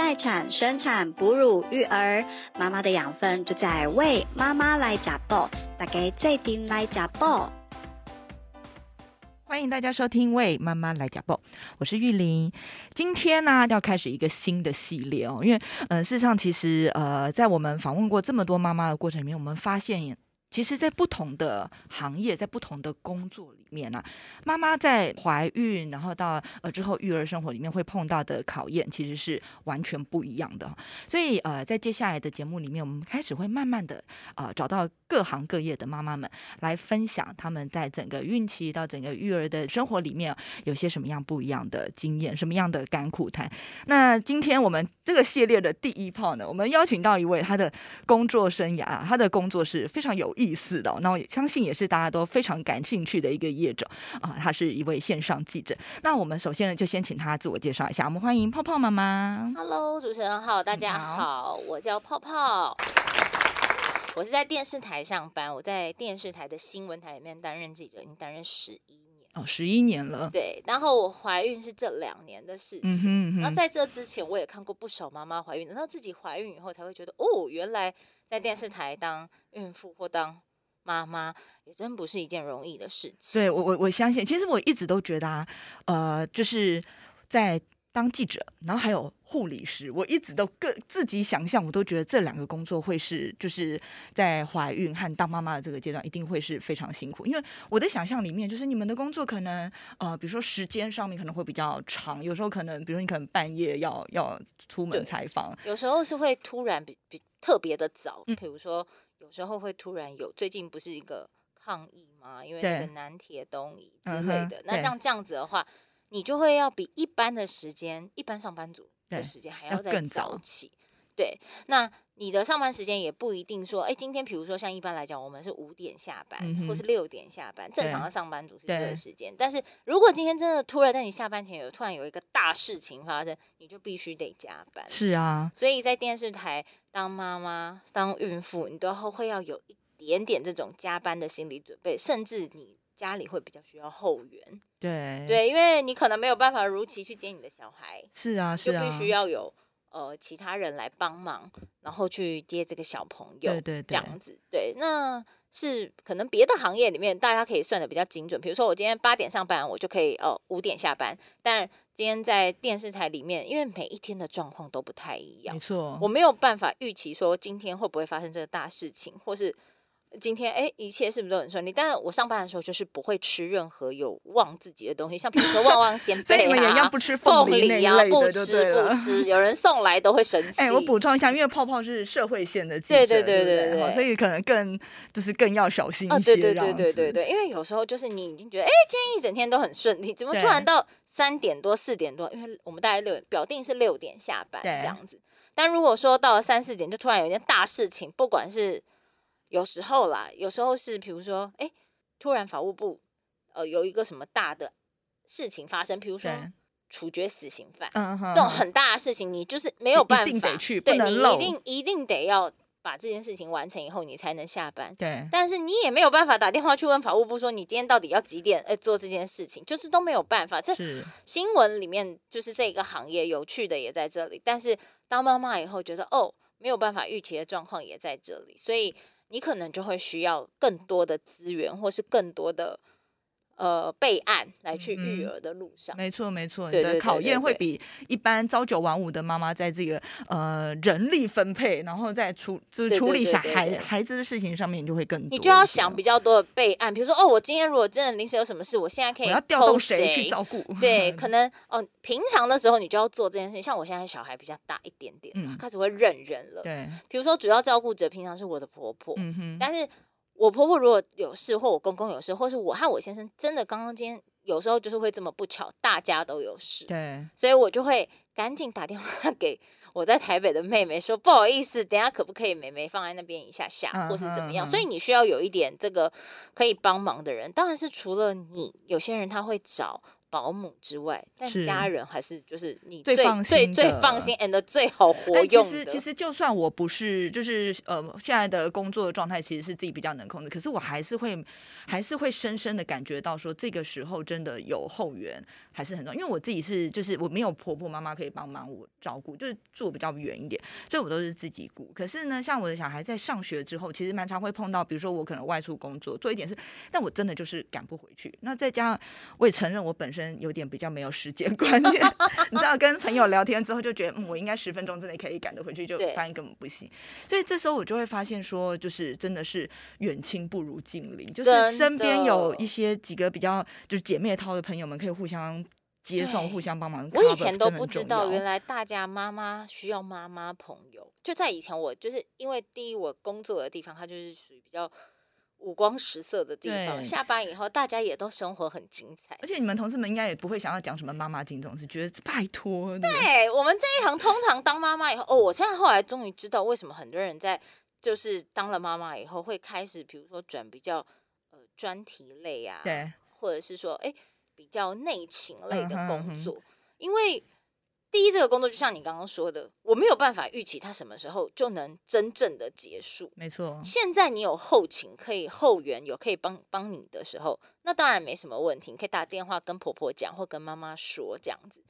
待产、生产、哺乳、育儿，妈妈的养分就在为妈妈来加爆，大家最顶来加爆。欢迎大家收听《为妈妈来加爆》，我是玉玲。今天呢，要开始一个新的系列哦，因为呃，事实上，其实呃，在我们访问过这么多妈妈的过程里面，我们发现。其实，在不同的行业，在不同的工作里面呢，妈妈在怀孕，然后到呃之后育儿生活里面会碰到的考验，其实是完全不一样的。所以，呃，在接下来的节目里面，我们开始会慢慢的呃找到各行各业的妈妈们来分享他们在整个孕期到整个育儿的生活里面有些什么样不一样的经验，什么样的甘苦谈。那今天我们这个系列的第一炮呢，我们邀请到一位他的工作生涯，他的工作是非常有。意思的，那我相信也是大家都非常感兴趣的一个业者啊，他是一位线上记者。那我们首先呢，就先请他自我介绍一下。我们欢迎泡泡妈妈。Hello，主持人好，大家好，我叫泡泡，我是在电视台上班，我在电视台的新闻台里面担任记者，已经担任十一年哦，十一年了。对，然后我怀孕是这两年的事情。那在这之前，我也看过不少妈妈怀孕，等到自己怀孕以后，才会觉得哦，原来。在电视台当孕妇或当妈妈，也真不是一件容易的事情。对我，我我相信，其实我一直都觉得啊，呃，就是在当记者，然后还有护理师，我一直都各自己想象，我都觉得这两个工作会是，就是在怀孕和当妈妈的这个阶段，一定会是非常辛苦。因为我的想象里面，就是你们的工作可能，呃，比如说时间上面可能会比较长，有时候可能，比如你可能半夜要要出门采访，有时候是会突然比比。特别的早，比如说有时候会突然有，最近不是一个抗议吗？因为那个南铁东移之类的，那像这样子的话，你就会要比一般的时间，一般上班族的时间还要再早起。对，那你的上班时间也不一定说，哎，今天比如说像一般来讲，我们是五点下班，或是六点下班，正常的上班族是这个时间。但是如果今天真的突然在你下班前有突然有一个大事情发生，你就必须得加班。是啊，所以在电视台当妈妈、当孕妇，你都会要有一点点这种加班的心理准备，甚至你家里会比较需要后援。对对，因为你可能没有办法如期去接你的小孩。是啊，是啊，就必须要有。呃，其他人来帮忙，然后去接这个小朋友，对对，这样子，对，那是可能别的行业里面大家可以算的比较精准。比如说，我今天八点上班，我就可以呃五点下班。但今天在电视台里面，因为每一天的状况都不太一样，没错，我没有办法预期说今天会不会发生这个大事情，或是。今天哎，一切是不是都很顺利？但是我上班的时候就是不会吃任何有旺自己的东西，像比如说旺旺仙贝啊，不吃凤梨啊，不吃不吃，有人送来都会生气。哎，我补充一下，因为泡泡是社会线的记者，对对对对对，所以可能更就是更要小心一些。对对对对对对，因为有时候就是你已经觉得哎，今天一整天都很顺利，怎么突然到三点多四点多？因为我们大概六表定是六点下班这样子，但如果说到了三四点，就突然有一件大事情，不管是有时候啦，有时候是比如说，哎，突然法务部呃有一个什么大的事情发生，比如说处决死刑犯，这种很大的事情，你就是没有办法去，对你一定一定得要把这件事情完成以后，你才能下班。对，但是你也没有办法打电话去问法务部说你今天到底要几点哎做这件事情，就是都没有办法。这新闻里面就是这个行业有趣的也在这里，但是当妈妈以后觉得哦没有办法预期的状况也在这里，所以。你可能就会需要更多的资源，或是更多的。呃，备案来去育儿的路上，没错没错，你的考验会比一般朝九晚五的妈妈在这个呃人力分配，然后再处就是处理小孩孩子的事情上面，你就会更多。你就要想比较多的备案，比如说哦，我今天如果真的临时有什么事，我现在可以要调动谁去照顾？对，可能哦，平常的时候你就要做这件事情。像我现在小孩比较大一点点，开始会认人了。对，比如说主要照顾者平常是我的婆婆，嗯哼，但是。我婆婆如果有事，或我公公有事，或是我和我先生真的刚刚今天有时候就是会这么不巧，大家都有事，对，所以我就会赶紧打电话 给我在台北的妹妹，说不好意思，等下可不可以妹妹放在那边一下下，或是怎么样？所以你需要有一点这个可以帮忙的人，当然是除了你，有些人他会找保姆之外，但家人还是就是你最放心、最最放心 and 最好活。其实，其实就算我不是，就是呃，现在的工作的状态其实是自己比较能控制，可是我还是会，还是会深深的感觉到说，这个时候真的有后援还是很重要。因为我自己是，就是我没有婆婆妈妈可以帮忙我照顾，就是住比较远一点，所以我都是自己顾。可是呢，像我的小孩在上学之后，其实蛮常会碰到，比如说我可能外出工作做一点事，但我真的就是赶不回去。那再加上我也承认我本身。有点比较没有时间观念，你知道，跟朋友聊天之后就觉得，嗯，我应该十分钟之内可以赶得回去，就发现根本不行。所以这时候我就会发现说，就是真的是远亲不如近邻，就是身边有一些几个比较就是姐妹淘的朋友们，可以互相接送、互相帮忙。我以前都不知道，原来大家妈妈需要妈妈朋友。就在以前，我就是因为第一，我工作的地方它就是属于比较。五光十色的地方，下班以后大家也都生活很精彩。而且你们同事们应该也不会想要讲什么妈妈经这种事，觉得拜托。对我们这一行，通常当妈妈以后，哦，我现在后来终于知道为什么很多人在就是当了妈妈以后会开始，比如说转比较呃专题类啊，对，或者是说哎比较内勤类的工作，因为。第一，这个工作就像你刚刚说的，我没有办法预期它什么时候就能真正的结束。没错，现在你有后勤可以后援，有可以帮帮你的时候，那当然没什么问题，你可以打电话跟婆婆讲，或跟妈妈说这样子。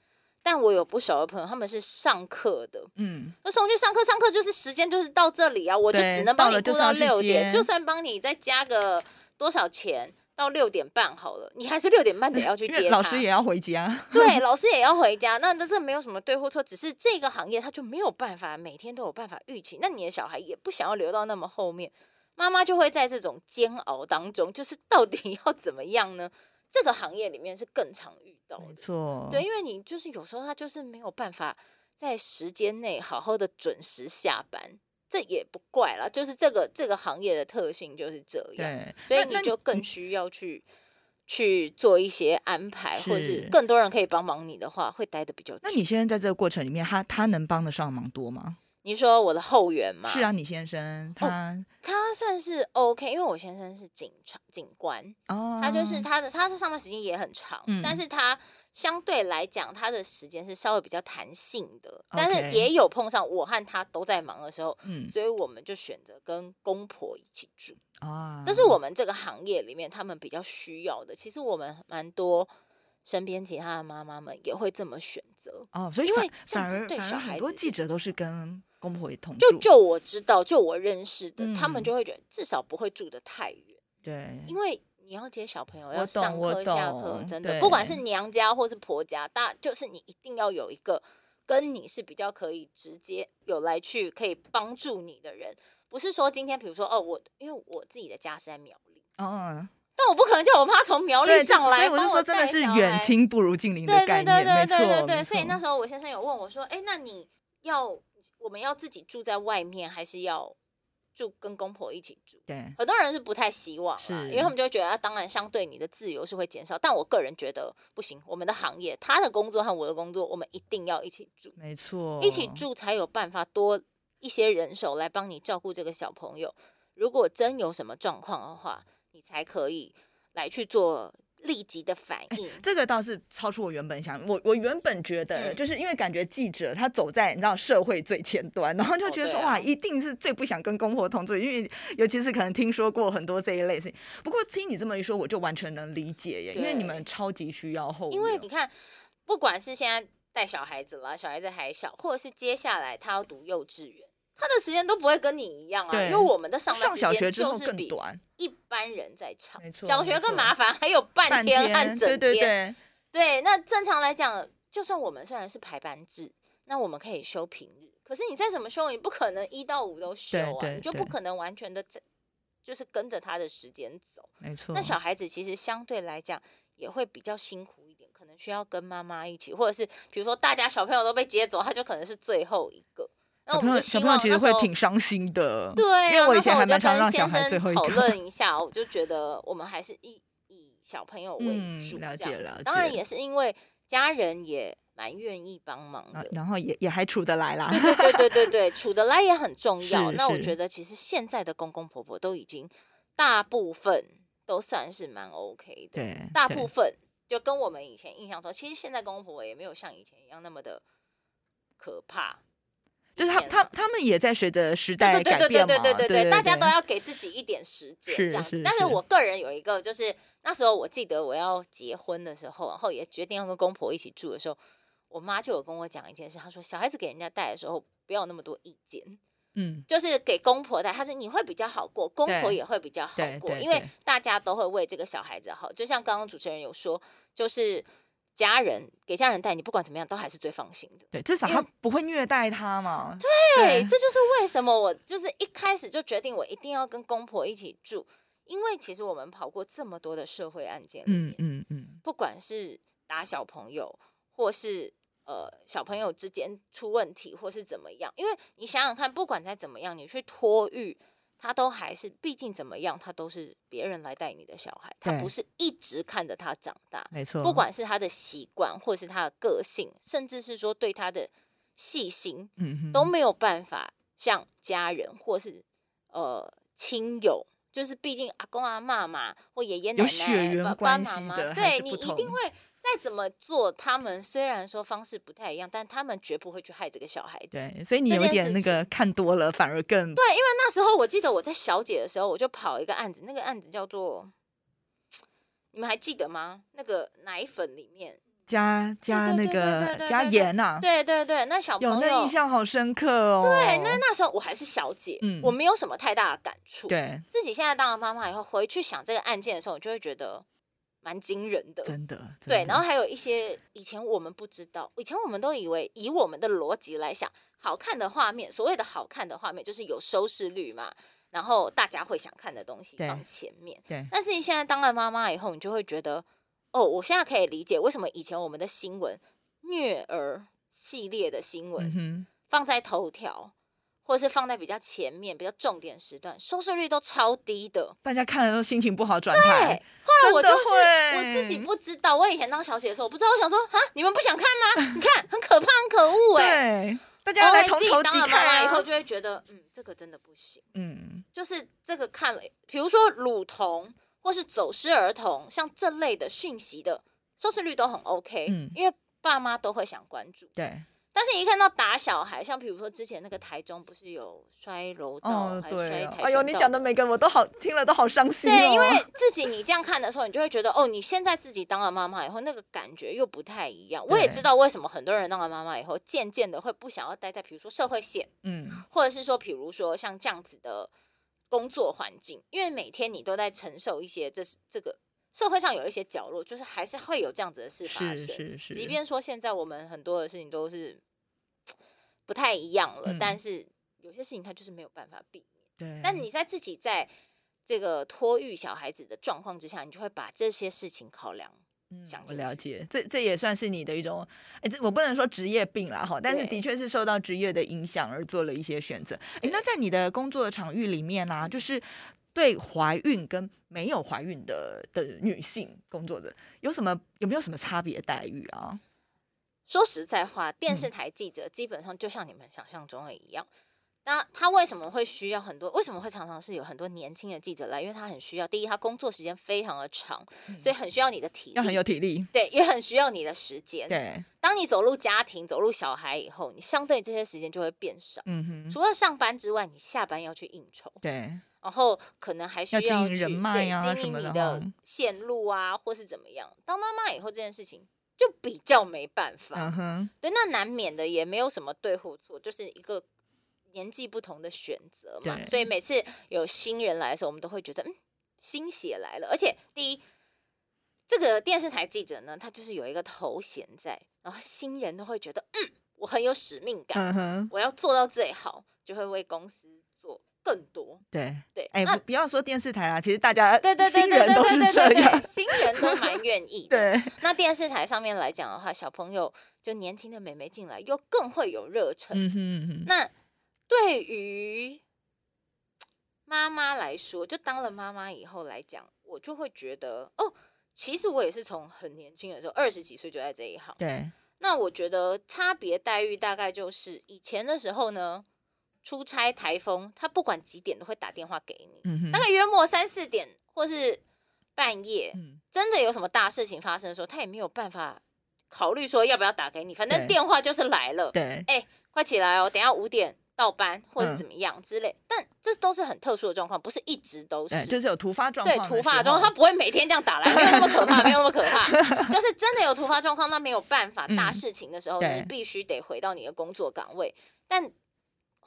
但我有不少的朋友，他们是上课的，嗯，那送去上课，上课就是时间就是到这里啊，我就只能帮你顾到六点，就算帮你再加个多少钱。到六点半好了，你还是六点半得要去接老师也要回家。对，老师也要回家。那那这没有什么对或错，只是这个行业他就没有办法每天都有办法预期。那你的小孩也不想要留到那么后面，妈妈就会在这种煎熬当中，就是到底要怎么样呢？这个行业里面是更常遇到，没错。对，因为你就是有时候他就是没有办法在时间内好好的准时下班。这也不怪了，就是这个这个行业的特性就是这样，所以你就更需要去去做一些安排，或者是更多人可以帮忙你的话，会待的比较久。那你现在在这个过程里面，他他能帮得上忙多吗？你说我的后援吗？是啊，你先生他他算是 OK，因为我先生是警察警官哦，他就是他的他的上班时间也很长，但是他。相对来讲，他的时间是稍微比较弹性的，但是也有碰上我和他都在忙的时候，嗯，所以我们就选择跟公婆一起住啊。这是我们这个行业里面他们比较需要的。其实我们蛮多身边其他的妈妈们也会这么选择哦。所以因为反而对小孩很多记者都是跟公婆同住。就就我知道，就我认识的，他们就会觉得至少不会住的太远。对，因为。你要接小朋友要上课下课，真的，不管是娘家或是婆家，大就是你一定要有一个跟你是比较可以直接有来去可以帮助你的人，不是说今天比如说哦，我因为我自己的家是在苗栗，嗯，但我不可能叫我妈从苗栗上来，所以我就说真的是远亲不如近邻的概念，没错，对对。所以那时候我先生有问我说，哎，那你要我们要自己住在外面，还是要？住跟公婆一起住，对，很多人是不太希望，是，因为他们就会觉得，当然相对你的自由是会减少，但我个人觉得不行，我们的行业，他的工作和我的工作，我们一定要一起住，没错，一起住才有办法多一些人手来帮你照顾这个小朋友。如果真有什么状况的话，你才可以来去做。立即的反应，这个倒是超出我原本想。我我原本觉得，就是因为感觉记者他走在你知道社会最前端，然后就觉得说哇，一定是最不想跟公婆同住，因为尤其是可能听说过很多这一类事情。不过听你这么一说，我就完全能理解耶，因为你们超级需要后。因为你看，不管是现在带小孩子了，小孩子还小，或者是接下来他要读幼稚园。他的时间都不会跟你一样啊，因为我们的上班时间就是比一般人在唱。小学更麻烦，还有半天和整天。对，那正常来讲，就算我们虽然是排班制，那我们可以休平日，可是你再怎么休，你不可能一到五都休啊，你就不可能完全的在，就是跟着他的时间走。没错。那小孩子其实相对来讲也会比较辛苦一点，可能需要跟妈妈一起，或者是比如说大家小朋友都被接走，他就可能是最后一个。小朋友，小朋友其实会挺伤心的。对，因为我以前还蛮常让小孩最后讨论一下，我就觉得我们还是以以小朋友为主，了解了。当然也是因为家人也蛮愿意帮忙的，然后也也还处得来啦。对对对对对，处得来也很重要。那我觉得其实现在的公公婆婆都已经大部分都算是蛮 OK 的，对，大部分。就跟我们以前印象中，其实现在公公婆婆也没有像以前一样那么的可怕。就是他他他们也在随着时代改变嘛，对对对对对，大家都要给自己一点时间这样子。但是我个人有一个，就是那时候我记得我要结婚的时候，然后也决定要跟公婆一起住的时候，我妈就有跟我讲一件事，她说小孩子给人家带的时候不要那么多意见，嗯，就是给公婆带，她说你会比较好过，公婆也会比较好过，因为大家都会为这个小孩子好。就像刚刚主持人有说，就是。家人给家人带，你不管怎么样都还是最放心的。对，至少他不会虐待他嘛。对，这就是为什么我就是一开始就决定我一定要跟公婆一起住，因为其实我们跑过这么多的社会案件，嗯嗯嗯，不管是打小朋友，或是呃小朋友之间出问题，或是怎么样，因为你想想看，不管再怎么样，你去托育。他都还是，毕竟怎么样，他都是别人来带你的小孩，他不是一直看着他长大。没错，不管是他的习惯，或是他的个性，甚至是说对他的细心，嗯，都没有办法像家人或是呃亲友，就是毕竟阿公阿妈嘛，或爷爷奶奶、爸爸妈妈，对你一定会。再怎么做，他们虽然说方式不太一样，但他们绝不会去害这个小孩子。对，所以你有一点那个看多了，反而更对。因为那时候我记得我在小姐的时候，我就跑一个案子，那个案子叫做，你们还记得吗？那个奶粉里面加加那个加盐呐？对对对，那小朋友那印象好深刻哦。对，因为那时候我还是小姐，嗯，我没有什么太大的感触。对，自己现在当了妈妈以后，回去想这个案件的时候，我就会觉得。蛮惊人的，真的。对，然后还有一些以前我们不知道，以前我们都以为以我们的逻辑来想，好看的画面，所谓的好看的画面就是有收视率嘛，然后大家会想看的东西放前面。对。但是你现在当了妈妈以后，你就会觉得，哦，我现在可以理解为什么以前我们的新闻虐儿系列的新闻放在头条。或是放在比较前面、比较重点时段，收视率都超低的，大家看了都心情不好，转台。后来我就是我自己不知道，我以前当小姐的时候，我不知道，我想说啊，你们不想看吗？你看，很可怕，很可恶 哎。大家来同仇敌忾啊！以后就会觉得，嗯，这个真的不行。嗯，就是这个看了，比如说乳童或是走失儿童，像这类的讯息的收视率都很 OK，嗯，因为爸妈都会想关注。对。但是，一看到打小孩，像比如说之前那个台中不是有摔楼道，还摔台哎呦，你讲的每个我都好听了，都好伤心。对，因为 自己你这样看的时候，你就会觉得哦，你现在自己当了妈妈以后，那个感觉又不太一样。我也知道为什么很多人当了妈妈以后，渐渐的会不想要待在比如说社会线，嗯，或者是说，比如说像这样子的工作环境，因为每天你都在承受一些，这是这个社会上有一些角落，就是还是会有这样子的事发生。是是是。即便说现在我们很多的事情都是。不太一样了，但是有些事情他就是没有办法避免。对，但你在自己在这个托育小孩子的状况之下，你就会把这些事情考量。嗯，我了解，这这也算是你的一种，哎，这我不能说职业病啦，哈，但是的确是受到职业的影响而做了一些选择。哎，那在你的工作场域里面呢，就是对怀孕跟没有怀孕的的女性工作者有什么有没有什么差别待遇啊？说实在话，电视台记者基本上就像你们想象中的一样。那他为什么会需要很多？为什么会常常是有很多年轻的记者来？因为他很需要。第一，他工作时间非常的长，所以很需要你的体力，要很有体力。对，也很需要你的时间。对，当你走入家庭、走入小孩以后，你相对这些时间就会变少。嗯哼。除了上班之外，你下班要去应酬。对。然后可能还需要经营人脉啊，经营你的线路啊，或是怎么样。当妈妈以后，这件事情。就比较没办法，对，那难免的也没有什么对或错，就是一个年纪不同的选择嘛。所以每次有新人来的时候，我们都会觉得，嗯，新血来了。而且第一，这个电视台记者呢，他就是有一个头衔在，然后新人都会觉得，嗯，我很有使命感，我要做到最好，就会为公司。更多对对，哎，不不要说电视台啊，其实大家对对对对对对对对，新人都蛮愿意的。对，那电视台上面来讲的话，小朋友就年轻的美眉进来，又更会有热忱。嗯哼那对于妈妈来说，就当了妈妈以后来讲，我就会觉得哦，其实我也是从很年轻的时候，二十几岁就在这一行。对，那我觉得差别待遇大概就是以前的时候呢。出差台风，他不管几点都会打电话给你，大概约莫三四点或是半夜真的有什么大事情发生的时候，他也没有办法考虑说要不要打给你，反正电话就是来了。对，哎，快起来哦，等下五点。到班或者怎么样之类，但这都是很特殊的状况，不是一直都是，就是有突发状况。对，突发状况，他不会每天这样打来，没有那么可怕，没有那么可怕。就是真的有突发状况，那没有办法，大事情的时候，你必须得回到你的工作岗位。但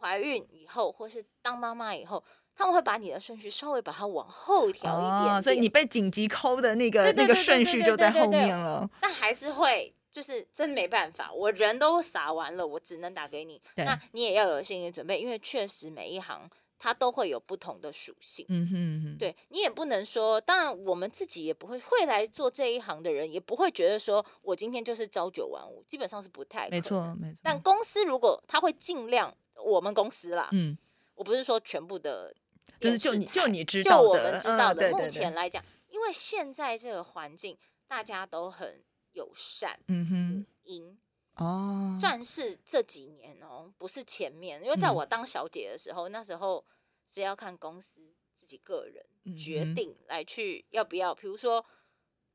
怀孕以后，或是当妈妈以后，他们会把你的顺序稍微把它往后调一点，所以你被紧急抠的那个那个顺序就在后面了。但还是会。就是真没办法，我人都撒完了，我只能打给你。那你也要有心理准备，因为确实每一行它都会有不同的属性。嗯哼哼，对你也不能说，当然我们自己也不会会来做这一行的人，也不会觉得说我今天就是朝九晚五，基本上是不太没错没错。但公司如果他会尽量，我们公司啦，嗯，我不是说全部的，就是就你就你知道的，就我们知道的，目前来讲，因为现在这个环境大家都很。友善，嗯哼，赢哦，算是这几年哦，不是前面，因为在我当小姐的时候，那时候是要看公司自己个人决定来去要不要，比如说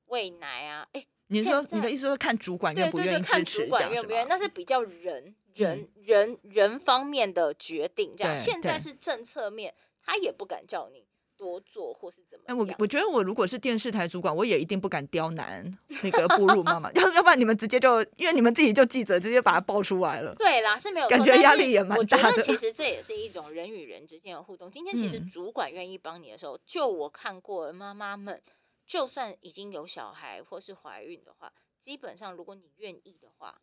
喂奶啊，哎，你说你的意思说看主管愿不愿意支持主管愿不愿意，那是比较人人人人方面的决定，这样。现在是政策面，他也不敢叫你。多做或是怎么？哎，我我觉得我如果是电视台主管，我也一定不敢刁难那个哺乳妈妈，要要不然你们直接就因为你们自己就记者直接把它爆出来了。对啦，是没有感觉压力也蛮大的。其实这也是一种人与人之间的互动。今天其实主管愿意帮你的时候，就我看过妈妈们，就算已经有小孩或是怀孕的话，基本上如果你愿意的话，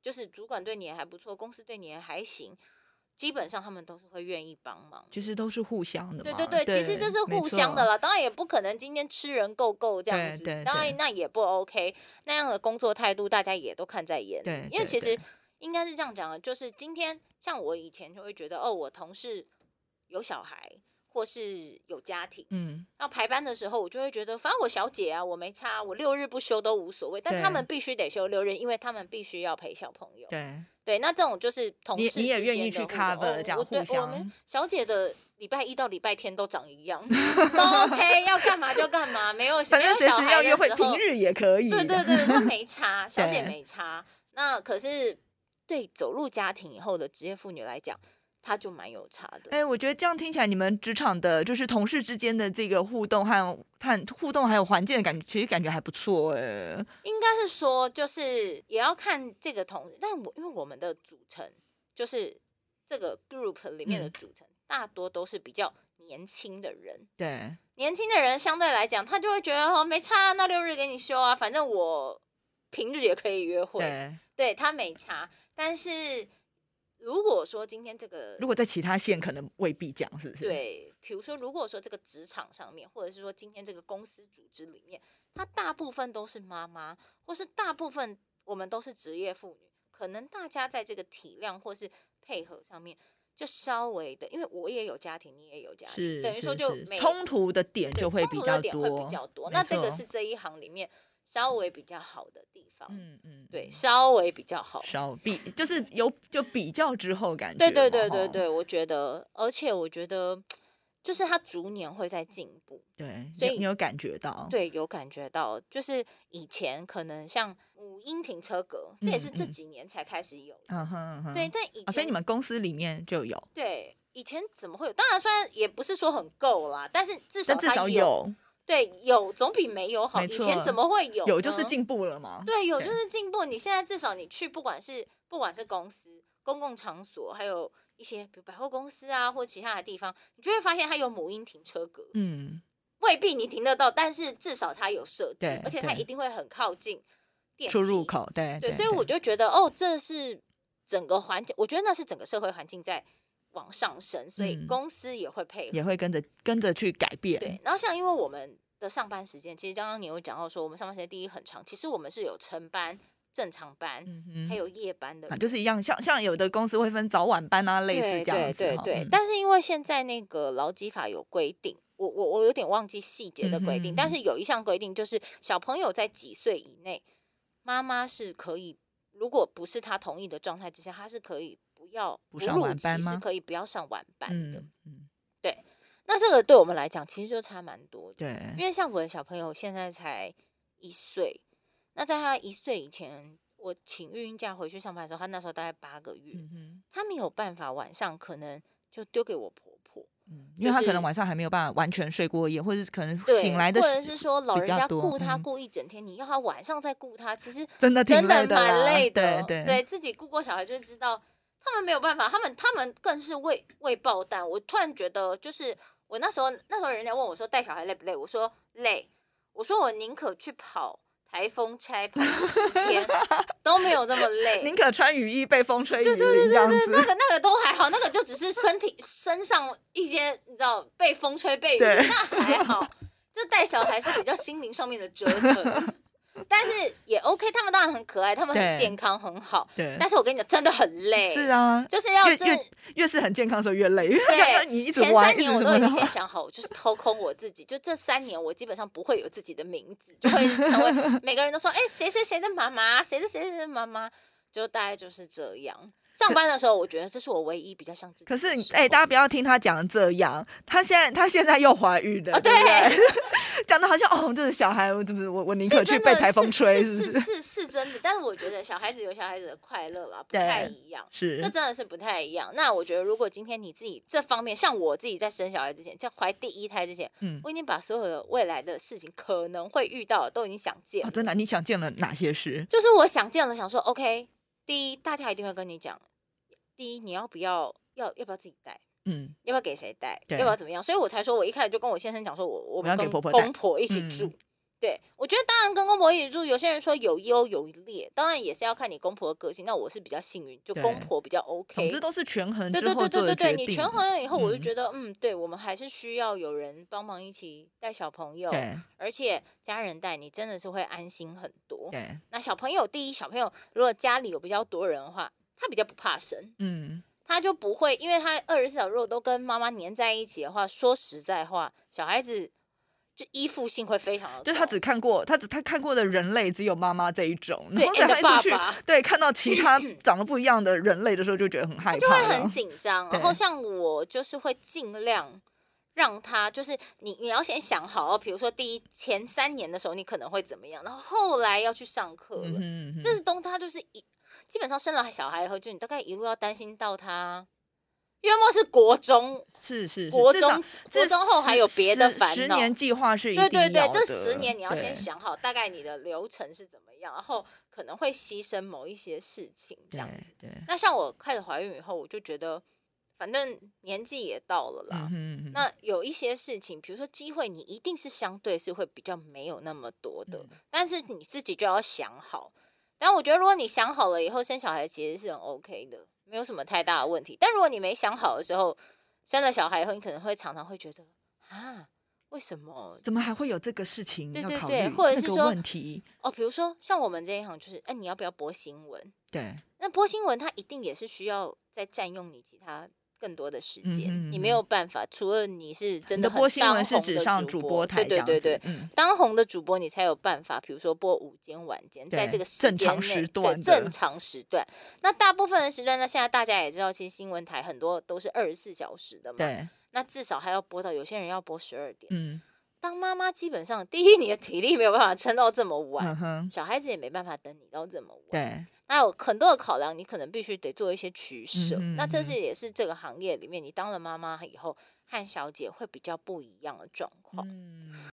就是主管对你也还不错，公司对你也还行。基本上他们都是会愿意帮忙，其实都是互相的。对对对，其实这是互相的啦。当然也不可能今天吃人够够这样子，当然那也不 OK。那样的工作态度大家也都看在眼里。因为其实应该是这样讲的，就是今天像我以前就会觉得，哦，我同事有小孩或是有家庭，嗯，那排班的时候我就会觉得，反正我小姐啊，我没差，我六日不休都无所谓。但他们必须得休六日，因为他们必须要陪小朋友。对。对，那这种就是同事你也愿意去 cover 这样互相。我们小姐的礼拜一到礼拜天都长一样，都 OK，要干嘛就干嘛，没有反正随时要约会，平日也可以。对对对，她没 差，小姐没差。那可是对走入家庭以后的职业妇女来讲。他就蛮有差的。哎，我觉得这样听起来，你们职场的，就是同事之间的这个互动和和互动，还有环境的感觉，其实感觉还不错。哎，应该是说，就是也要看这个同，但我因为我们的组成，就是这个 group 里面的组成，大多都是比较年轻的人。对，年轻的人相对来讲，他就会觉得哦，没差，那六日给你休啊，反正我平日也可以约会。对，对他没差，但是。如果说今天这个，如果在其他县可能未必讲，是不是？对，比如说，如果说这个职场上面，或者是说今天这个公司组织里面，它大部分都是妈妈，或是大部分我们都是职业妇女，可能大家在这个体谅或是配合上面，就稍微的，因为我也有家庭，你也有家庭，等于说就冲突的点就会比较多，比较多。那这个是这一行里面。稍微比较好的地方，嗯嗯，对，稍微比较好，稍比就是有就比较之后感觉，对对对对对，我觉得，而且我觉得，就是他逐年会在进步，对，所以你有感觉到，对，有感觉到，就是以前可能像五音停车格，这也是这几年才开始有，嗯哼，对，但以前所以你们公司里面就有，对，以前怎么会有？当然，虽然也不是说很够啦，但是至少至少有。对，有总比没有好。以前怎么会有？有就是进步了嘛。对，有就是进步。你现在至少你去，不管是不管是公司、公共场所，还有一些比如百货公司啊，或其他的地方，你就会发现它有母婴停车格。嗯，未必你停得到，但是至少它有设计，而且它一定会很靠近出入口。对对，所以我就觉得哦，这是整个环境，我觉得那是整个社会环境在。往上升，所以公司也会配合，也会跟着跟着去改变。对，然后像因为我们的上班时间，其实刚刚你有讲到说，我们上班时间第一很长，其实我们是有晨班、正常班，还有夜班的，就是一样，像像有的公司会分早晚班啊，类似这样子。对对对。但是因为现在那个劳基法有规定，我我我有点忘记细节的规定，但是有一项规定就是小朋友在几岁以内，妈妈是可以，如果不是他同意的状态之下，他是可以。不要不上晚班吗？是可以不要上晚班的。嗯，对。那这个对我们来讲，其实就差蛮多的。对，因为像我的小朋友现在才一岁，那在他一岁以前，我请育婴假回去上班的时候，他那时候大概八个月，他没有办法晚上可能就丢给我婆婆。嗯，因为他可能晚上还没有办法完全睡过夜，或者是可能醒来的，或者是说老人家顾他顾一整天，你要他晚上再顾他，其实真的真的蛮累的。对对，自己顾过小孩就知道，他们没有办法，他们他们更是为为爆弹。我突然觉得，就是我那时候那时候人家问我说带小孩累不累，我说累，我说我宁可去跑。台风拆跑十天都没有这么累，宁可穿雨衣被风吹雨淋这样子。那个那个都还好，那个就只是身体身上一些你知道被风吹被雨淋，那还好。就带小孩是比较心灵上面的折腾。但是也 OK，他们当然很可爱，他们很健康很好。对。但是我跟你讲，真的很累。是啊。就是要越越是很健康的时候越累。对。你一直前三年我都已经先想好，就是掏空我自己。就这三年，我基本上不会有自己的名字，就会成为 每个人都说：“哎，谁谁谁的妈妈，谁的谁谁的妈妈。”就大概就是这样。上班的时候，我觉得这是我唯一比较像自己。可是，哎，大家不要听他讲这样。他现在，他现在又怀孕了，对，讲的好像哦，这是小孩，我怎么，我我宁可去被台风吹，是是是 是真的。但是我觉得小孩子有小孩子的快乐吧，不太一样。是，这真的是不太一样。那我觉得，如果今天你自己这方面，像我自己在生小孩之前，在怀第一胎之前，嗯，我已经把所有的未来的事情可能会遇到的都已经想见了。真的，你想见了哪些事？就是我想见了，想说，OK，第一，大家一定会跟你讲。第一，你要不要要要不要自己带？嗯，要不要给谁带？要不要怎么样？所以我才说，我一开始就跟我先生讲说，我我们跟公婆一起住。对，我觉得当然跟公婆一起住，有些人说有优有劣，当然也是要看你公婆的个性。那我是比较幸运，就公婆比较 OK。总之都是权衡对对对对对对，你权衡了以后，我就觉得嗯，对我们还是需要有人帮忙一起带小朋友。对，而且家人带你真的是会安心很多。对，那小朋友第一，小朋友如果家里有比较多人的话。他比较不怕生，嗯，他就不会，因为他二十四小时如果都跟妈妈黏在一起的话，说实在话，小孩子就依附性会非常的，就他只看过，他只他看过的人类只有妈妈这一种，对，爸爸，对，看到其他 长得不一样的人类的时候，就觉得很害怕，就会很紧张。然后像我就是会尽量让他，就是你你要先想好，比如说第一前三年的时候你可能会怎么样，然后后来要去上课了，这是东他就是一。基本上生了小孩以后，就你大概一路要担心到他，月末是国中，是是国中，国中后还有别的烦恼。十年计划是对对对，这十年你要先想好大概你的流程是怎么样，然后可能会牺牲某一些事情这样子。对，那像我开始怀孕以后，我就觉得反正年纪也到了啦。那有一些事情，比如说机会，你一定是相对是会比较没有那么多的，但是你自己就要想好。但我觉得，如果你想好了以后生小孩，其实是很 OK 的，没有什么太大的问题。但如果你没想好的时候生了小孩以后，你可能会常常会觉得啊，为什么？怎么还会有这个事情？对对对，或者是说问题哦，比如说像我们这一行，就是哎，你要不要播新闻？对，那播新闻它一定也是需要在占用你其他。更多的时间，你没有办法。除了你是真的播新闻是指上主播台，对对对对，当红的主播你才有办法。比如说播午间、晚间，在这个正常时段，正常时段。那大部分的时段那？现在大家也知道，其实新闻台很多都是二十四小时的嘛。对。那至少还要播到有些人要播十二点。嗯。当妈妈基本上，第一你的体力没有办法撑到这么晚，小孩子也没办法等你到这么晚。对。那有很多的考量，你可能必须得做一些取舍。那这是也是这个行业里面，你当了妈妈以后和小姐会比较不一样的状况。